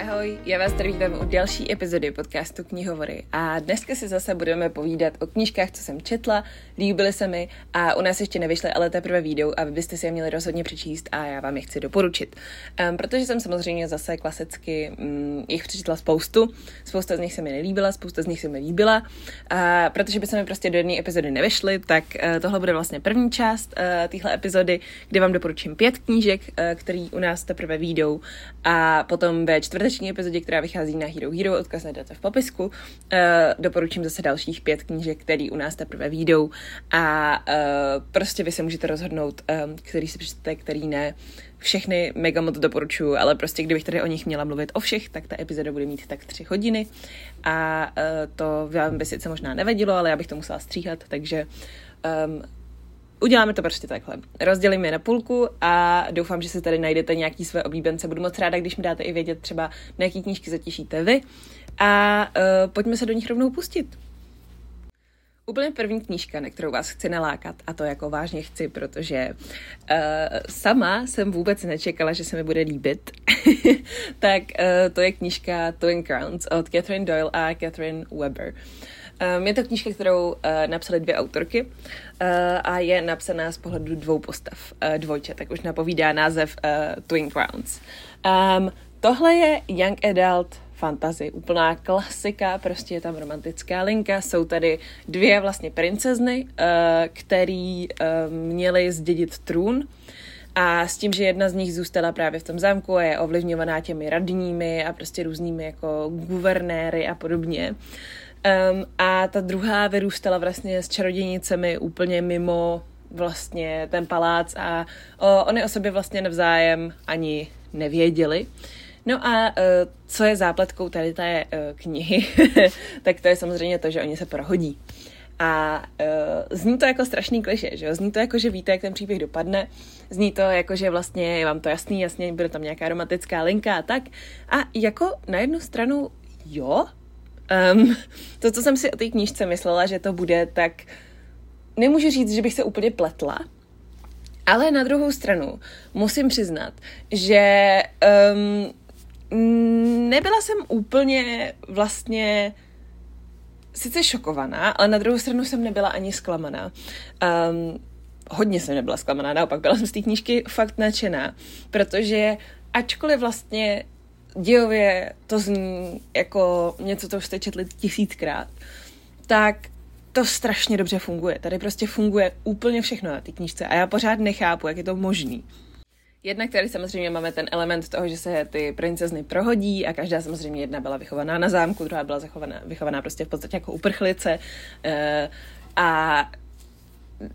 Ahoj, já vás vítám u další epizody podcastu Knihovory. A dneska si zase budeme povídat o knížkách, co jsem četla, líbily se mi a u nás ještě nevyšly, ale teprve výjdou a vy byste si je měli rozhodně přečíst a já vám je chci doporučit. Um, protože jsem samozřejmě zase klasicky um, jich přečetla spoustu, spousta z nich se mi nelíbila, spousta z nich se mi líbila, a protože by se mi prostě do jedné epizody nevyšly, tak uh, tohle bude vlastně první část uh, téhle epizody, kde vám doporučím pět knížek, uh, který u nás teprve výjdou. A potom ve čtvrté čtvrteční epizodě, která vychází na Hero Hero, odkaz najdete v popisku. Uh, doporučím zase dalších pět knížek, které u nás teprve výjdou a uh, prostě vy se můžete rozhodnout, um, který si přečtete, který ne. Všechny mega moc doporučuju, ale prostě kdybych tady o nich měla mluvit o všech, tak ta epizoda bude mít tak tři hodiny a uh, to vám by sice možná nevadilo, ale já bych to musela stříhat, takže um, Uděláme to prostě takhle. Rozdělím je na půlku a doufám, že si tady najdete nějaký své oblíbence. Budu moc ráda, když mi dáte i vědět třeba, na jaký knížky zatěšíte vy. A uh, pojďme se do nich rovnou pustit. Úplně první knížka, na kterou vás chci nalákat, a to jako vážně chci, protože uh, sama jsem vůbec nečekala, že se mi bude líbit, tak uh, to je knížka Twin Crowns od Catherine Doyle a Catherine Weber. Uh, Um, je to knížka, kterou uh, napsaly dvě autorky uh, a je napsaná z pohledu dvou postav, uh, dvojče, tak už napovídá název uh, Twin Crowns. Um, tohle je Young Adult fantasy, úplná klasika, prostě je tam romantická linka, jsou tady dvě vlastně princezny, uh, který uh, měly zdědit trůn, a s tím, že jedna z nich zůstala právě v tom zámku a je ovlivňovaná těmi radními a prostě různými jako guvernéry a podobně, Um, a ta druhá vyrůstala vlastně s čarodějnicemi úplně mimo vlastně ten palác a o, oni o sobě vlastně navzájem ani nevěděli. No a uh, co je zápletkou tady té uh, knihy, tak to je samozřejmě to, že oni se prohodí. A uh, zní to jako strašný kliše, že jo? Zní to jako, že víte, jak ten příběh dopadne. Zní to jako, že vlastně je vám to jasný, jasně bude tam nějaká romantická linka a tak. A jako na jednu stranu jo, Um, to, co jsem si o té knížce myslela, že to bude, tak nemůžu říct, že bych se úplně pletla, ale na druhou stranu musím přiznat, že um, nebyla jsem úplně vlastně sice šokovaná, ale na druhou stranu jsem nebyla ani zklamaná. Um, hodně jsem nebyla zklamaná, naopak byla jsem z té knížky fakt nadšená, protože ačkoliv vlastně dějově to zní jako něco, co už jste četli tisíckrát, tak to strašně dobře funguje. Tady prostě funguje úplně všechno na té knížce a já pořád nechápu, jak je to možný. Jednak tady samozřejmě máme ten element toho, že se ty princezny prohodí a každá samozřejmě jedna byla vychovaná na zámku, druhá byla zachovaná, vychovaná prostě v podstatě jako uprchlice. Uh, a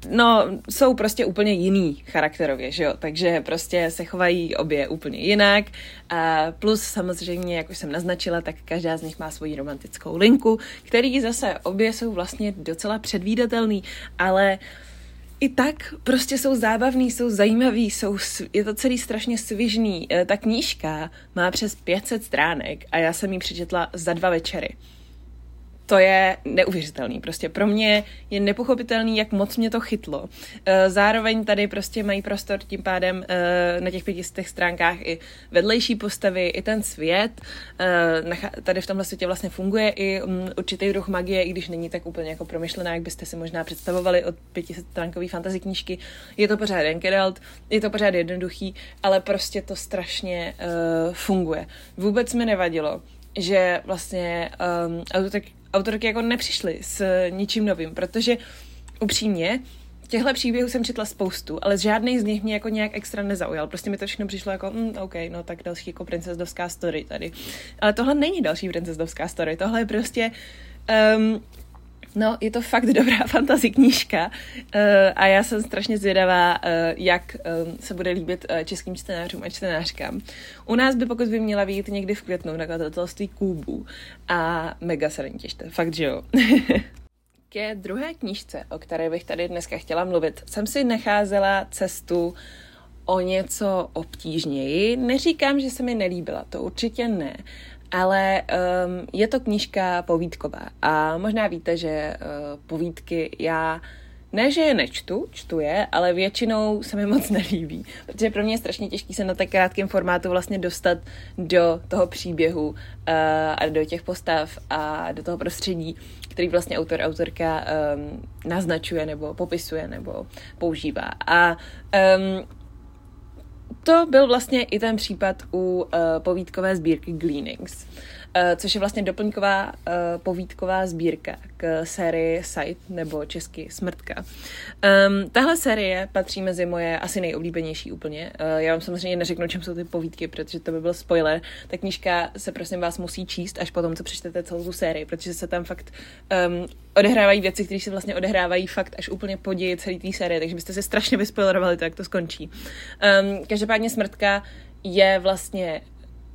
no, jsou prostě úplně jiný charakterově, že jo, takže prostě se chovají obě úplně jinak. A plus samozřejmě, jak už jsem naznačila, tak každá z nich má svoji romantickou linku, který zase obě jsou vlastně docela předvídatelný, ale i tak prostě jsou zábavný, jsou zajímavý, jsou, je to celý strašně svižný. E, ta knížka má přes 500 stránek a já jsem ji přečetla za dva večery to je neuvěřitelný. Prostě pro mě je nepochopitelný, jak moc mě to chytlo. Eh, zároveň tady prostě mají prostor tím pádem eh, na těch pětistech stránkách i vedlejší postavy, i ten svět. Eh, tady v tomhle světě vlastně funguje i mm, určitý druh magie, i když není tak úplně jako promyšlená, jak byste si možná představovali od pětistránkové fantasy knížky. Je to pořád Enkedalt, je to pořád jednoduchý, ale prostě to strašně funguje. Vůbec mi nevadilo, že vlastně um, autorky, autorky jako nepřišly s ničím novým, protože upřímně těchto příběhů jsem četla spoustu, ale žádný z nich mě jako nějak extra nezaujal. Prostě mi to všechno přišlo jako, mm, OK, no tak další jako princezdovská story tady. Ale tohle není další princezdovská story, tohle je prostě um, No, je to fakt dobrá fantasy knížka uh, a já jsem strašně zvědavá, uh, jak um, se bude líbit českým čtenářům a čtenářkám. U nás by pokud by měla být někdy v květnu nakladatelství Kůbu a mega se těšte, fakt, že jo. Ke druhé knížce, o které bych tady dneska chtěla mluvit, jsem si nacházela cestu o něco obtížněji. Neříkám, že se mi nelíbila, to určitě ne, ale um, je to knížka povídková a možná víte, že uh, povídky já ne, že je nečtu, čtu je, ale většinou se mi moc nelíbí, protože pro mě je strašně těžký se na tak krátkém formátu vlastně dostat do toho příběhu uh, a do těch postav a do toho prostředí, který vlastně autor, autorka um, naznačuje nebo popisuje nebo používá. A um, to byl vlastně i ten případ u uh, povídkové sbírky Gleanings. Eh, což je vlastně doplňková uh, povídková sbírka k sérii Sight, nebo česky Smrtka. Tahle série patří mezi moje asi nejoblíbenější úplně. Uh, já vám samozřejmě neřeknu, čem jsou ty povídky, protože to by byl spoiler. Ta knížka se prosím vás musí číst až potom, co přečtete celou tu sérii, protože se tam fakt um, odehrávají věci, které se vlastně odehrávají fakt až úplně po ději celé té série, takže byste se strašně vyspoilerovali to, jak to skončí. Um, každopádně Smrtka je vlastně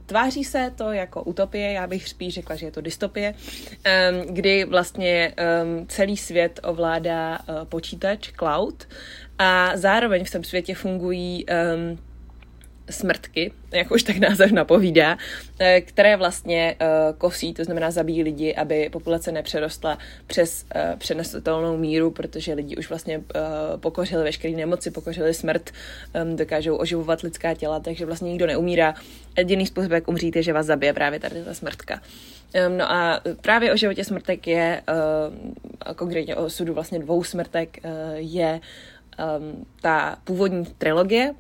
Tváří se to jako utopie, já bych spíš řekla, že je to dystopie, kdy vlastně celý svět ovládá uh, počítač, cloud, a zároveň v tom světě fungují smrtky, jak už tak název napovídá, eh, které vlastně eh, kosí, to znamená zabíjí lidi, aby populace nepřerostla přes eh, přenesitelnou míru, protože lidi už vlastně pokořili veškeré nemoci, pokořili smrt, dokážou oživovat lidská těla, takže vlastně nikdo neumírá. Jediný způsob, jak umřít, je, že vás zabije právě tady ta smrtka. No a právě o životě smrtek je, konkrétně o osudu vlastně dvou smrtek, je ta původní trilogie,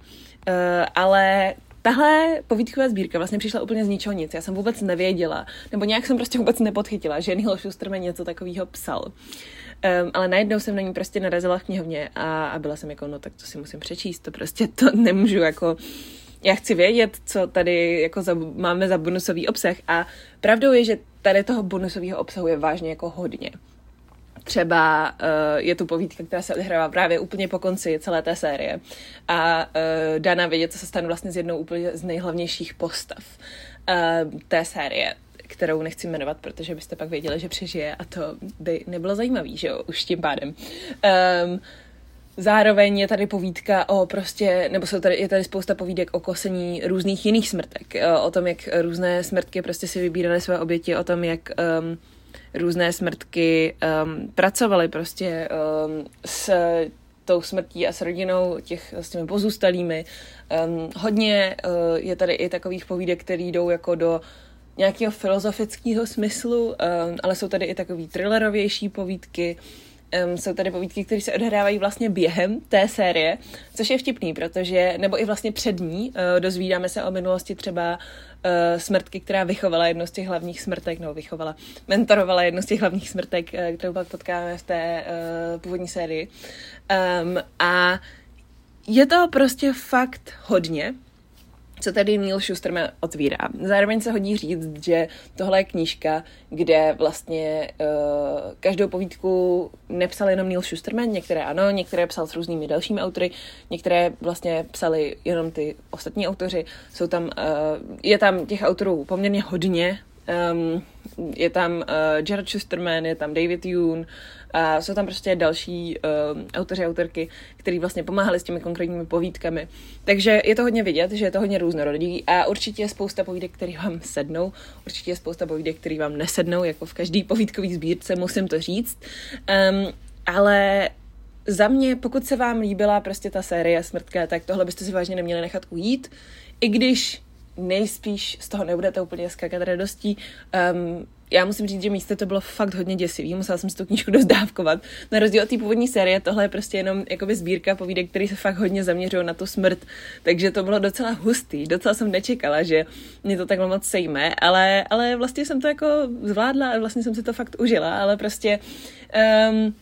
Uh, ale Tahle povídková sbírka vlastně přišla úplně z ničeho nic. Já jsem vůbec nevěděla, nebo nějak jsem prostě vůbec nepodchytila, že Neil Schusterman něco takového psal. Um, ale najednou jsem na ní prostě narazila v knihovně a, a byla jsem jako, no tak to si musím přečíst, to prostě to nemůžu jako já chci vědět, co tady jako za, máme za bonusový obsah a pravdou je, že tady toho bonusového obsahu je vážně jako hodně. Třeba uh, je tu povídka, která se odehrává právě úplně po konci celé té série a uh, dá nám vědět, co se stane vlastně s jednou úplně z nejhlavnějších postav uh, té série kterou nechci jmenovat, protože byste pak věděli, že přežije a to by nebylo zajímavý, že jo, už tím pádem. Um, Zároveň je tady povídka o prostě, nebo jsou tady, je tady spousta povídek o kosení různých jiných smrtek, o tom, jak různé smrtky prostě si vybíraly své oběti, o tom, jak um, různé smrtky um, pracovaly prostě um, s tou smrtí a s rodinou těch s těmi pozůstalými. Um, hodně uh, je tady i takových povídek, které jdou jako do nějakého filozofického smyslu, um, ale jsou tady i takové thrillerovější povídky. Um, jsou tady povídky, které se odehrávají vlastně během té série, což je vtipný, protože, nebo i vlastně před ní, uh, dozvídáme se o minulosti třeba uh, smrtky, která vychovala jednu z těch hlavních smrtek, nebo vychovala, mentorovala jednu z těch hlavních smrtek, uh, kterou pak potkáme v té uh, původní sérii. Um, a je to prostě fakt hodně, co tady Neil Schusterman otvírá. Zároveň se hodí říct, že tohle je knížka, kde vlastně uh, každou povídku nepsal jenom Neil Schusterman, některé ano, některé psal s různými dalšími autory, některé vlastně psali jenom ty ostatní autoři. Jsou tam, uh, je tam těch autorů poměrně hodně, um, je tam uh, Jared Schusterman, je tam David Yoon, a jsou tam prostě další uh, autoři, autorky, kteří vlastně pomáhali s těmi konkrétními povídkami. Takže je to hodně vidět, že je to hodně různorodý a určitě je spousta povídek, které vám sednou, určitě je spousta povídek, které vám nesednou, jako v každý povídkový sbírce, musím to říct. Um, ale za mě, pokud se vám líbila prostě ta série Smrtka, tak tohle byste si vážně neměli nechat ujít. I když nejspíš z toho nebudete úplně skákat radostí. Um, já musím říct, že místo to bylo fakt hodně děsivý, musela jsem si tu knížku dost dávkovat. Na rozdíl od té původní série, tohle je prostě jenom jakoby sbírka povídek, který se fakt hodně zaměřují na tu smrt, takže to bylo docela hustý, docela jsem nečekala, že mě to takhle moc sejme, ale, ale vlastně jsem to jako zvládla a vlastně jsem si to fakt užila, ale prostě um,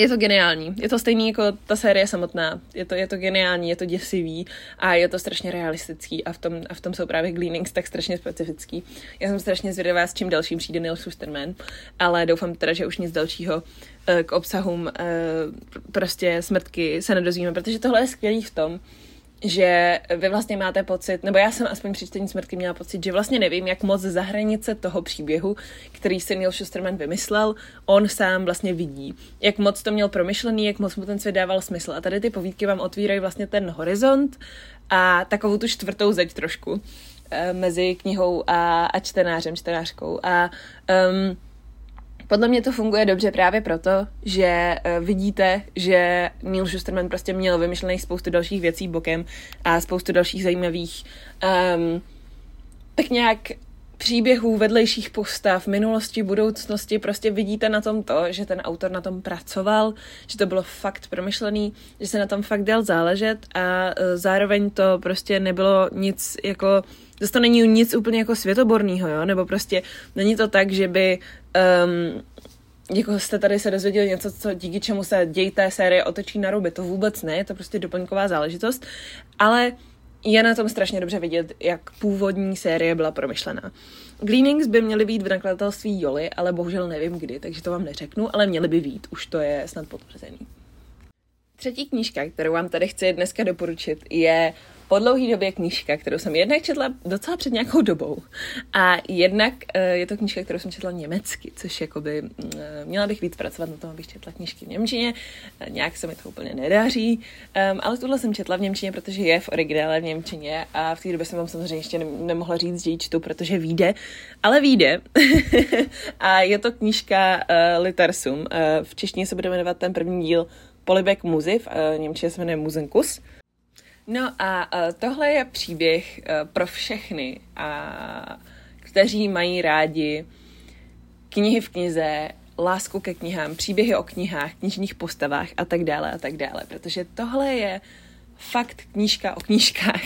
je to geniální. Je to stejný jako ta série samotná. Je to, je to geniální, je to děsivý a je to strašně realistický a v tom, a v tom jsou právě Gleanings tak strašně specifický. Já jsem strašně zvědavá, s čím dalším přijde Neil Schusterman, ale doufám teda, že už nic dalšího eh, k obsahům eh, prostě smrtky se nedozvíme, protože tohle je skvělý v tom, že vy vlastně máte pocit, nebo já jsem aspoň při čtení smrtky měla pocit, že vlastně nevím, jak moc za hranice toho příběhu, který si Neil Schusterman vymyslel, on sám vlastně vidí. Jak moc to měl promyšlený, jak moc mu ten svět dával smysl. A tady ty povídky vám otvírají vlastně ten horizont a takovou tu čtvrtou zeď trošku eh, mezi knihou a, a čtenářem, čtenářkou. A um, podle mě to funguje dobře právě proto, že uh, vidíte, že Neil Schusterman prostě měl vymyšlených spoustu dalších věcí bokem a spoustu dalších zajímavých um, tak nějak příběhů, vedlejších postav, minulosti, budoucnosti, prostě vidíte na tom to, že ten autor na tom pracoval, že to bylo fakt promyšlený, že se na tom fakt dal záležet a uh, zároveň to prostě nebylo nic jako, zase to není nic úplně jako světoborného, jo, nebo prostě není to tak, že by um, jako jste tady se dozvěděli něco, co díky čemu se děj té série otočí na ruby. To vůbec ne, je to prostě doplňková záležitost, ale je na tom strašně dobře vidět, jak původní série byla promyšlená. Gleanings by měly být v nakladatelství Joli, ale bohužel nevím kdy, takže to vám neřeknu, ale měly by být, už to je snad potvrzený. Třetí knížka, kterou vám tady chci dneska doporučit, je po dlouhé době knížka, kterou jsem jednak četla docela před nějakou dobou. A jednak eh, je to knížka, kterou jsem četla německy, což jakoby eh, měla bych víc pracovat na tom, abych četla knížky v Němčině. Eh, nějak se mi to úplně nedaří, um, ale tuhle jsem četla v Němčině, protože je v originále v Němčině a v té době jsem vám samozřejmě ještě nemohla říct, že ji čtu, protože vyjde, ale vyjde. a je to knížka Litarsum. V češtině se bude jmenovat ten první díl Polibek Muzy, v uh, Němčině se jmenuje Muzenkus. No a uh, tohle je příběh uh, pro všechny, a, kteří mají rádi knihy v knize, lásku ke knihám, příběhy o knihách, knižních postavách a tak dále a tak dále, protože tohle je fakt knížka o knížkách.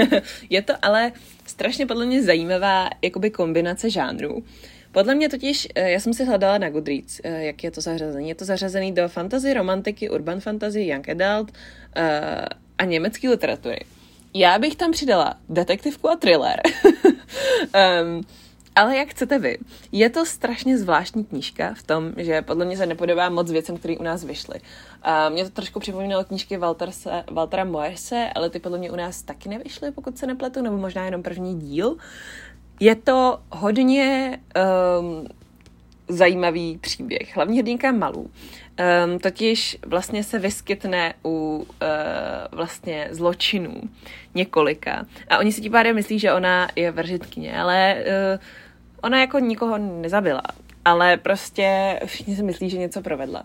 je to ale strašně podle mě zajímavá jakoby kombinace žánrů. Podle mě totiž, eh, já jsem si hledala na Goodreads, jak je to zařazený. Je to zařazený do fantasy, romantiky, urban fantasy, young adult, a německé literatury. Já bych tam přidala detektivku a thriller. um, ale jak chcete vy. Je to strašně zvláštní knížka v tom, že podle mě se nepodobá moc věcem, které u nás vyšly. Uh, mě to trošku připomínalo knížky Walterse, Waltera Moerse, ale ty podle mě u nás taky nevyšly, pokud se nepletu, nebo možná jenom první díl. Je to hodně um, zajímavý příběh. Hlavní hrdinka Malou Um, totiž vlastně se vyskytne u uh, vlastně zločinů několika. A oni si tím pádem myslí, že ona je vržitkyně, ale uh, ona jako nikoho nezabila. Ale prostě všichni si myslí, že něco provedla.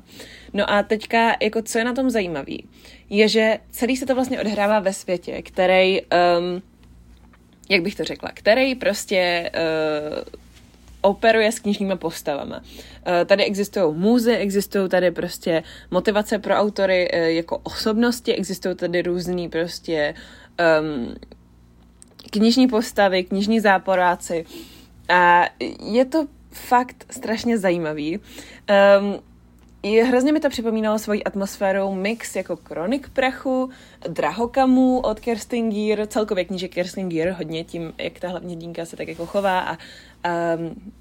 No a teďka, jako co je na tom zajímavý, je, že celý se to vlastně odhrává ve světě, který, um, jak bych to řekla, který prostě uh, operuje s knižními postavami. Eh, tady existují můzy, existují tady prostě motivace pro autory eh, jako osobnosti, existují tady různý prostě um, knižní postavy, knižní záporáci a je to fakt strašně zajímavý. Um, je, hrozně mi to připomínalo svojí atmosférou mix jako Kronik prachu, Drahokamů od Kerstin Gier, celkově knížek Kerstin Gier, hodně tím, jak ta hlavní dínka se tak jako chová a um,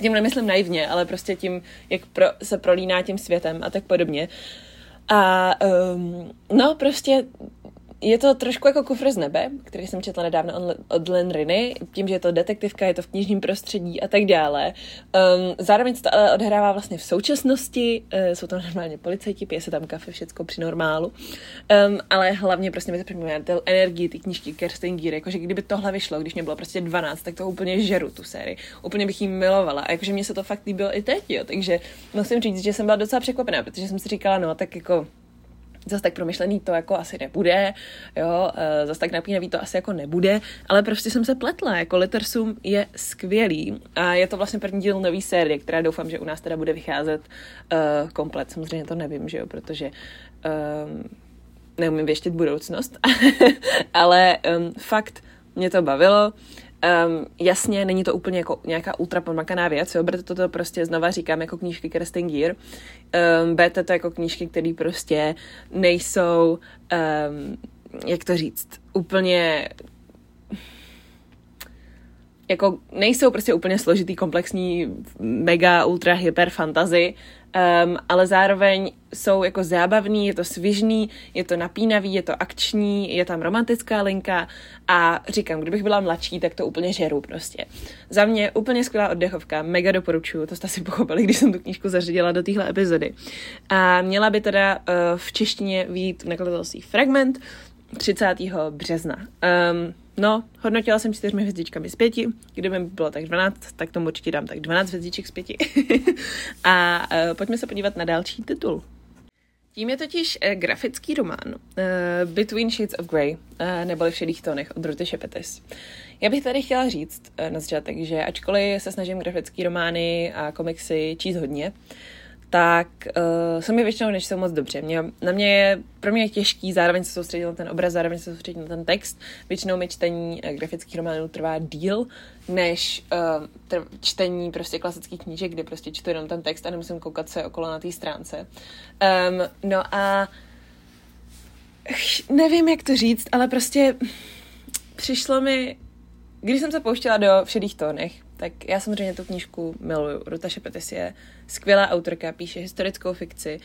tím nemyslím naivně, ale prostě tím, jak pro, se prolíná tím světem a tak podobně. A um, no, prostě je to trošku jako kufr z nebe, který jsem četla nedávno od Len Riny, tím, že je to detektivka, je to v knižním prostředí a tak dále. Um, zároveň se to ale odhrává vlastně v současnosti, uh, jsou tam normálně policajti, pije se tam kafe, všecko při normálu, um, ale hlavně prostě mi to připomíná energii ty knížky Kerstin Gier, jakože kdyby tohle vyšlo, když mě bylo prostě 12, tak to úplně žeru tu sérii. Úplně bych jí milovala a jakože mě se to fakt líbilo i teď, jo, takže musím říct, že jsem byla docela překvapená, protože jsem si říkala, no tak jako zase tak promyšlený to jako asi nebude, jo, eh, zase tak napínavý to asi jako nebude, ale prostě jsem se pletla, jako Littersum je skvělý a je to vlastně první díl nový série, která doufám, že u nás teda bude vycházet uh, komplet, samozřejmě to nevím, že jo, protože um, neumím věštit budoucnost, ale um, fakt mě to bavilo, Um, jasně, není to úplně jako nějaká ultra pomakaná věc, jo, berte to prostě znova říkám jako knížky Kerstin Gear. Um, berte to jako knížky, které prostě nejsou, um, jak to říct, úplně jako nejsou prostě úplně složitý, komplexní, mega, ultra, hyper fantasy, um, ale zároveň jsou jako zábavný, je to svižný, je to napínavý, je to akční, je tam romantická linka a říkám, kdybych byla mladší, tak to úplně žeru prostě. Za mě úplně skvělá oddechovka, mega doporučuju, to jste si pochopili, když jsem tu knížku zařadila do téhle epizody. A měla by teda uh, v češtině výjít nakladatelství Fragment 30. března. Um, No, hodnotila jsem čtyřmi hvězdičkami z pěti. Kdyby mi bylo tak 12, tak tomu určitě dám tak 12 hvězdiček z pěti. a uh, pojďme se podívat na další titul. Tím je totiž uh, grafický román uh, Between Shades of Grey, uh, neboli v šedých tónech od Ruty Šepetis. Já bych tady chtěla říct uh, na začátek, že ačkoliv se snažím grafický romány a komiksy číst hodně, uh, tak uh, se mi většinou nečtou moc dobře. Mě, na mě je, pro mě je těžký zároveň se soustředit na ten obraz, zároveň se soustředit na ten text. Většinou mi čtení uh, grafických románů trvá díl, než uh, tr- čtení prostě klasických knížek, kde prostě čtu jenom ten text a nemusím koukat se okolo na té stránce. Um, no a nevím, jak to říct, ale prostě přišlo mi, když jsem se pouštěla do všedých tónech, tak já samozřejmě tu knížku miluju. Ruta Šepetis je skvělá autorka, píše historickou fikci,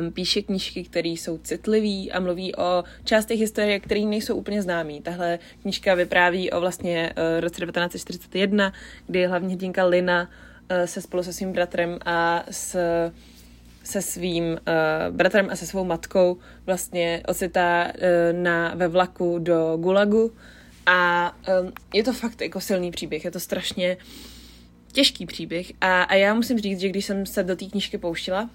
um, píše knížky, které jsou citlivé a mluví o částech historie, které nejsou úplně známé. Tahle knížka vypráví o vlastně uh, roce 1941, kdy hlavní hrdinka Lina uh, se spolu se svým bratrem a s se svým uh, bratrem a se svou matkou vlastně ocitá uh, na, ve vlaku do Gulagu, a um, je to fakt jako silný příběh, je to strašně těžký příběh a, a já musím říct, že když jsem se do té knížky pouštila,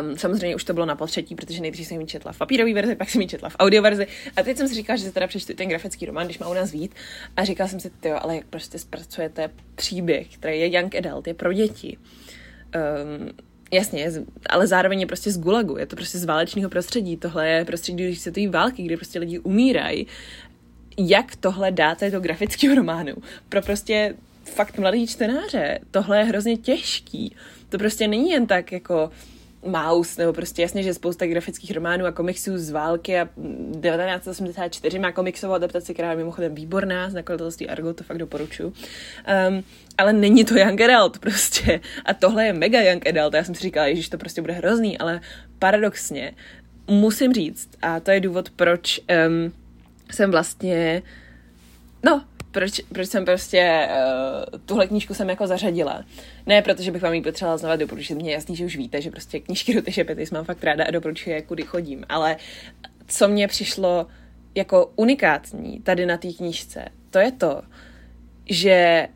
Um, samozřejmě už to bylo na potřetí, protože nejdřív jsem ji četla v papírové verzi, pak jsem ji četla v audioverzi a teď jsem si říkala, že se teda přečtu ten grafický román, když má u nás vít a říkala jsem si, jo, ale jak prostě zpracujete příběh, který je young adult, je pro děti. Um, Jasně, ale zároveň je prostě z gulagu, je to prostě z válečného prostředí. Tohle je prostředí, když se války, kde prostě lidi umírají jak tohle dáte do grafického románu pro prostě fakt mladý čtenáře. Tohle je hrozně těžký. To prostě není jen tak jako Maus, nebo prostě jasně, že spousta grafických románů a komiksů z války a 1984 má komiksovou adaptaci, která je mimochodem výborná, z nakladatelství Argo, to fakt doporučuji. Um, ale není to Young Adult prostě. A tohle je mega Young Adult. Já jsem si říkala, že to prostě bude hrozný, ale paradoxně musím říct, a to je důvod, proč um, jsem vlastně, no, proč, proč jsem prostě uh, tuhle knížku jsem jako zařadila. Ne, protože bych vám ji potřebovala znova doporučit. Je jasný, že už víte, že prostě knížky do Šepetis mám fakt ráda a doporučuji je, kudy chodím. Ale co mně přišlo jako unikátní tady na té knížce, to je to, že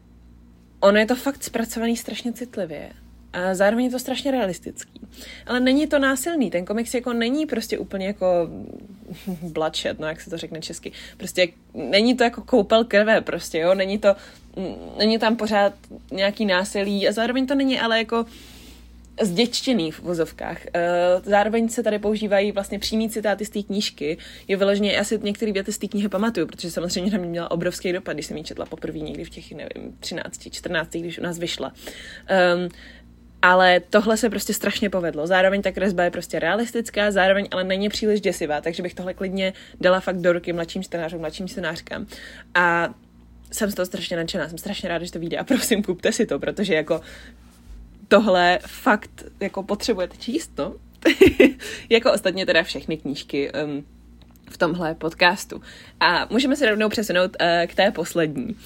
ono je to fakt zpracovaný strašně citlivě. A zároveň je to strašně realistický. Ale není to násilný. Ten komiks jako není prostě úplně jako bloodshed, no jak se to řekne česky. Prostě není to jako koupel krve prostě, jo. Není to, není tam pořád nějaký násilí a zároveň to není ale jako zděčtěný v vozovkách. Eh, zároveň se tady používají vlastně přímý citáty z té knížky. Je vyloženě, já si některé věty z té knihy pamatuju, protože samozřejmě na mě měla obrovský dopad, když jsem ji četla poprvé někdy v těch, nevím, 13, 14, když u nás vyšla. Um, ale tohle se prostě strašně povedlo. Zároveň ta kresba je prostě realistická, zároveň ale není příliš děsivá, takže bych tohle klidně dala fakt do ruky mladším čtenářům, mladším čtenářkám. A jsem z toho strašně nadšená, jsem strašně ráda, že to vyjde a prosím, kupte si to, protože jako tohle fakt jako potřebujete číst, no. jako ostatně teda všechny knížky um, v tomhle podcastu. A můžeme se rovnou přesunout uh, k té poslední.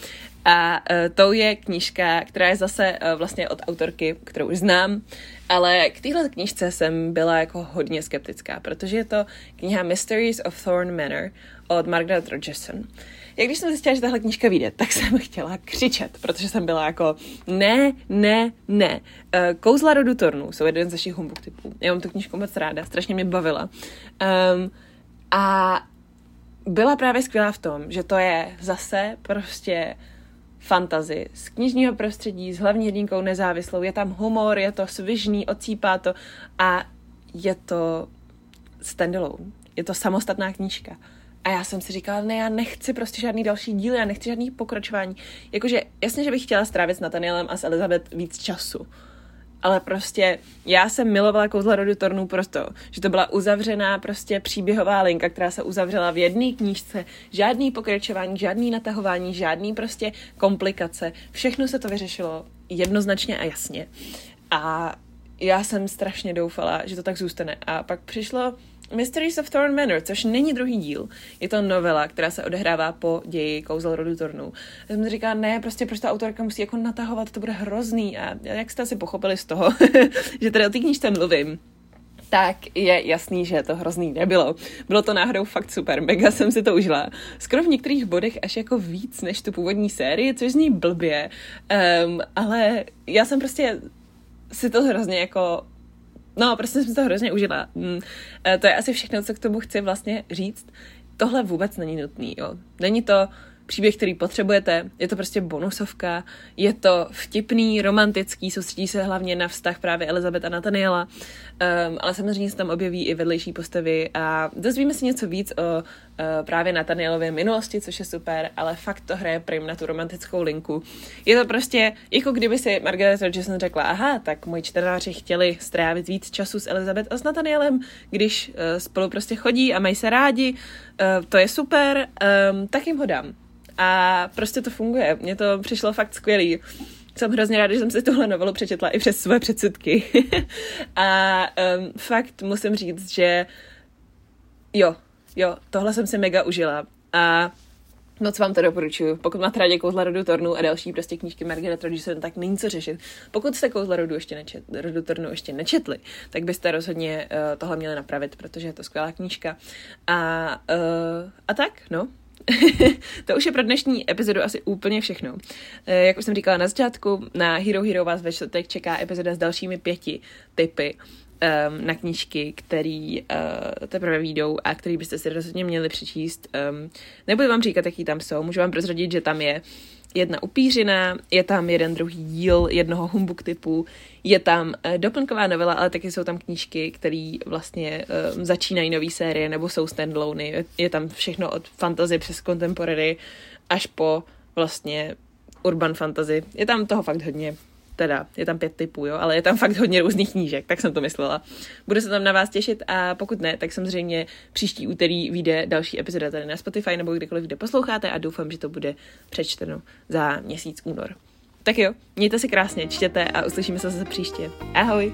A uh, to je knížka, která je zase uh, vlastně od autorky, kterou už znám, ale k téhle knížce jsem byla jako hodně skeptická, protože je to kniha Mysteries of Thorn Manor od Margaret Rogerson. Jak když jsem zjistila, že tahle knížka vyjde, tak jsem chtěla křičet, protože jsem byla jako ne, ne, ne. Uh, Kouzla rodu Tornu jsou jeden z našich humbug typů. Já mám tu knížku moc ráda, strašně mě bavila. Um, a byla právě skvělá v tom, že to je zase prostě fantazy z knižního prostředí, s hlavní hrdinkou nezávislou, je tam humor, je to svižný, ocípá to a je to standalone. Je to samostatná knížka. A já jsem si říkala, ne, já nechci prostě žádný další díl, já nechci žádný pokračování. Jakože jasně, že bych chtěla strávit s Nathanielem a s Elizabeth víc času ale prostě já jsem milovala kouzla rodu Tornů proto, že to byla uzavřená prostě příběhová linka, která se uzavřela v jedné knížce, žádný pokračování, žádný natahování, žádný prostě komplikace, všechno se to vyřešilo jednoznačně a jasně. A já jsem strašně doufala, že to tak zůstane. A pak přišlo Mysteries of Thorn Manor, což není druhý díl. Je to novela, která se odehrává po ději kouzel rodu Tornů. Já jsem říkala, ne, prostě proč ta autorka musí jako natahovat, to bude hrozný. A jak jste asi pochopili z toho, že tady o té knížce mluvím, tak je jasný, že to hrozný nebylo. Bylo to náhodou fakt super, mega jsem si to užila. Skoro v některých bodech až jako víc než tu původní sérii, což zní blbě, um, ale já jsem prostě si to hrozně jako No, prostě jsem to hrozně užila. Mm, to je asi všechno, co k tomu chci vlastně říct. Tohle vůbec není nutný, jo. Není to příběh, který potřebujete. Je to prostě bonusovka, je to vtipný, romantický, soustředí se hlavně na vztah právě Elizabeth a Nathaniela, um, ale samozřejmě se tam objeví i vedlejší postavy a dozvíme si něco víc o uh, právě Nathanielově minulosti, což je super, ale fakt to hraje prim na tu romantickou linku. Je to prostě, jako kdyby si Margaret Rogerson řekla, aha, tak moji čtenáři chtěli strávit víc času s Elizabeth a s Nathanielem, když uh, spolu prostě chodí a mají se rádi, uh, to je super, um, tak jim ho dám. A prostě to funguje. Mně to přišlo fakt skvělý. Jsem hrozně ráda, že jsem si tuhle novelu přečetla i přes své předsudky. a um, fakt musím říct, že jo, jo, tohle jsem si mega užila. A Moc vám to doporučuju. Pokud máte rádi kouzla rodu Tornu a další prostě knížky Margaret Rogerson, tak není co řešit. Pokud jste kouzla rodu, ještě nečet, rodu Tornu ještě nečetli, tak byste rozhodně uh, tohle měli napravit, protože je to skvělá knížka. A, uh, a tak, no, to už je pro dnešní epizodu asi úplně všechno. Eh, jak už jsem říkala na začátku, na Hero Hero vás ve čtvrtek čeká epizoda s dalšími pěti typy um, na knížky, který uh, teprve výjdou a který byste si rozhodně měli přečíst. Um, nebudu vám říkat, jaký tam jsou, můžu vám prozradit, že tam je jedna upířina, je tam jeden druhý díl jednoho humbuk typu, je tam uh, doplňková novela, ale taky jsou tam knížky, které vlastně uh, začínají nové série nebo jsou standalone. Je, je tam všechno od fantasy přes contemporary až po vlastně urban fantasy. Je tam toho fakt hodně teda je tam pět typů, jo, ale je tam fakt hodně různých knížek, tak jsem to myslela. Budu se tam na vás těšit a pokud ne, tak samozřejmě příští úterý vyjde další epizoda tady na Spotify nebo kdekoliv, kde posloucháte a doufám, že to bude přečteno za měsíc únor. Tak jo, mějte se krásně, čtěte a uslyšíme se zase příště. Ahoj!